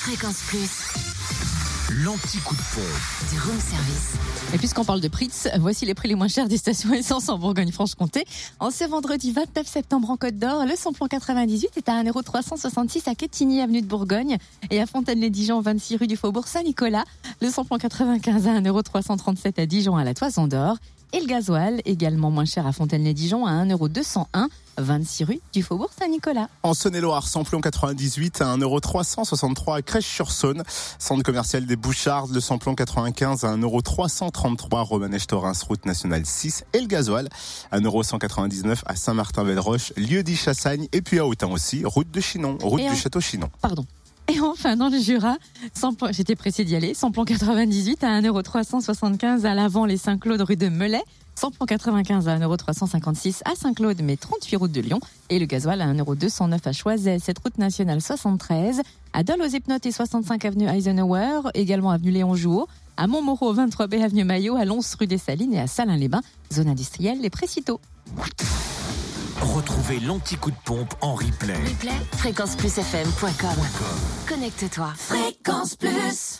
Fréquence Plus, L'anti-coup de pompe. du room service. Et puisqu'on parle de Pritz, voici les prix les moins chers des stations essence en Bourgogne-Franche-Comté. En ce vendredi 29 septembre en Côte d'Or, le samplon 98 est à 1,366€ à Quetigny, avenue de Bourgogne, et à Fontaine-les-Dijon, 26 rue du Faubourg Saint-Nicolas. Le samplon 95 à 1,337€ à Dijon, à la Toison d'Or. Et le gasoil, également moins cher à Fontaine-les-Dijon, à 1,201€, 26 rue du Faubourg Saint-Nicolas. En Saône-et-Loire, samplon 98 à 1,363€ à Crèche-sur-Saône. Centre commercial des Bouchards, le samplon 95 à 1,333€ Romanèche-Torins, route nationale 6. Et le gasoil, 1,199€ à Saint-Martin-Belle-Roche, lieu dit Chassagne. Et puis à Autun aussi, route de Chinon, route Et du en- château Chinon. Pardon. Et enfin, dans le Jura, j'étais pressée d'y aller, samplon 98 à 1,375€ à l'avant les Saint-Claude rue de Melay, samplon 95 à 1,356€ à Saint-Claude mais 38 route de Lyon et le gasoil à 1,209€ à Choiset, cette route nationale 73, à Dole aux Hypnotes et 65 avenue Eisenhower, également avenue Léon Jouot, à Montmoreau 23B avenue Maillot, à Lons rue des Salines et à Salins-les-Bains, zone industrielle Les Précitaux. Retrouvez l'anti-coup de pompe en replay. Replay, fréquenceplusfm.com. Connecte-toi. Fréquence Plus.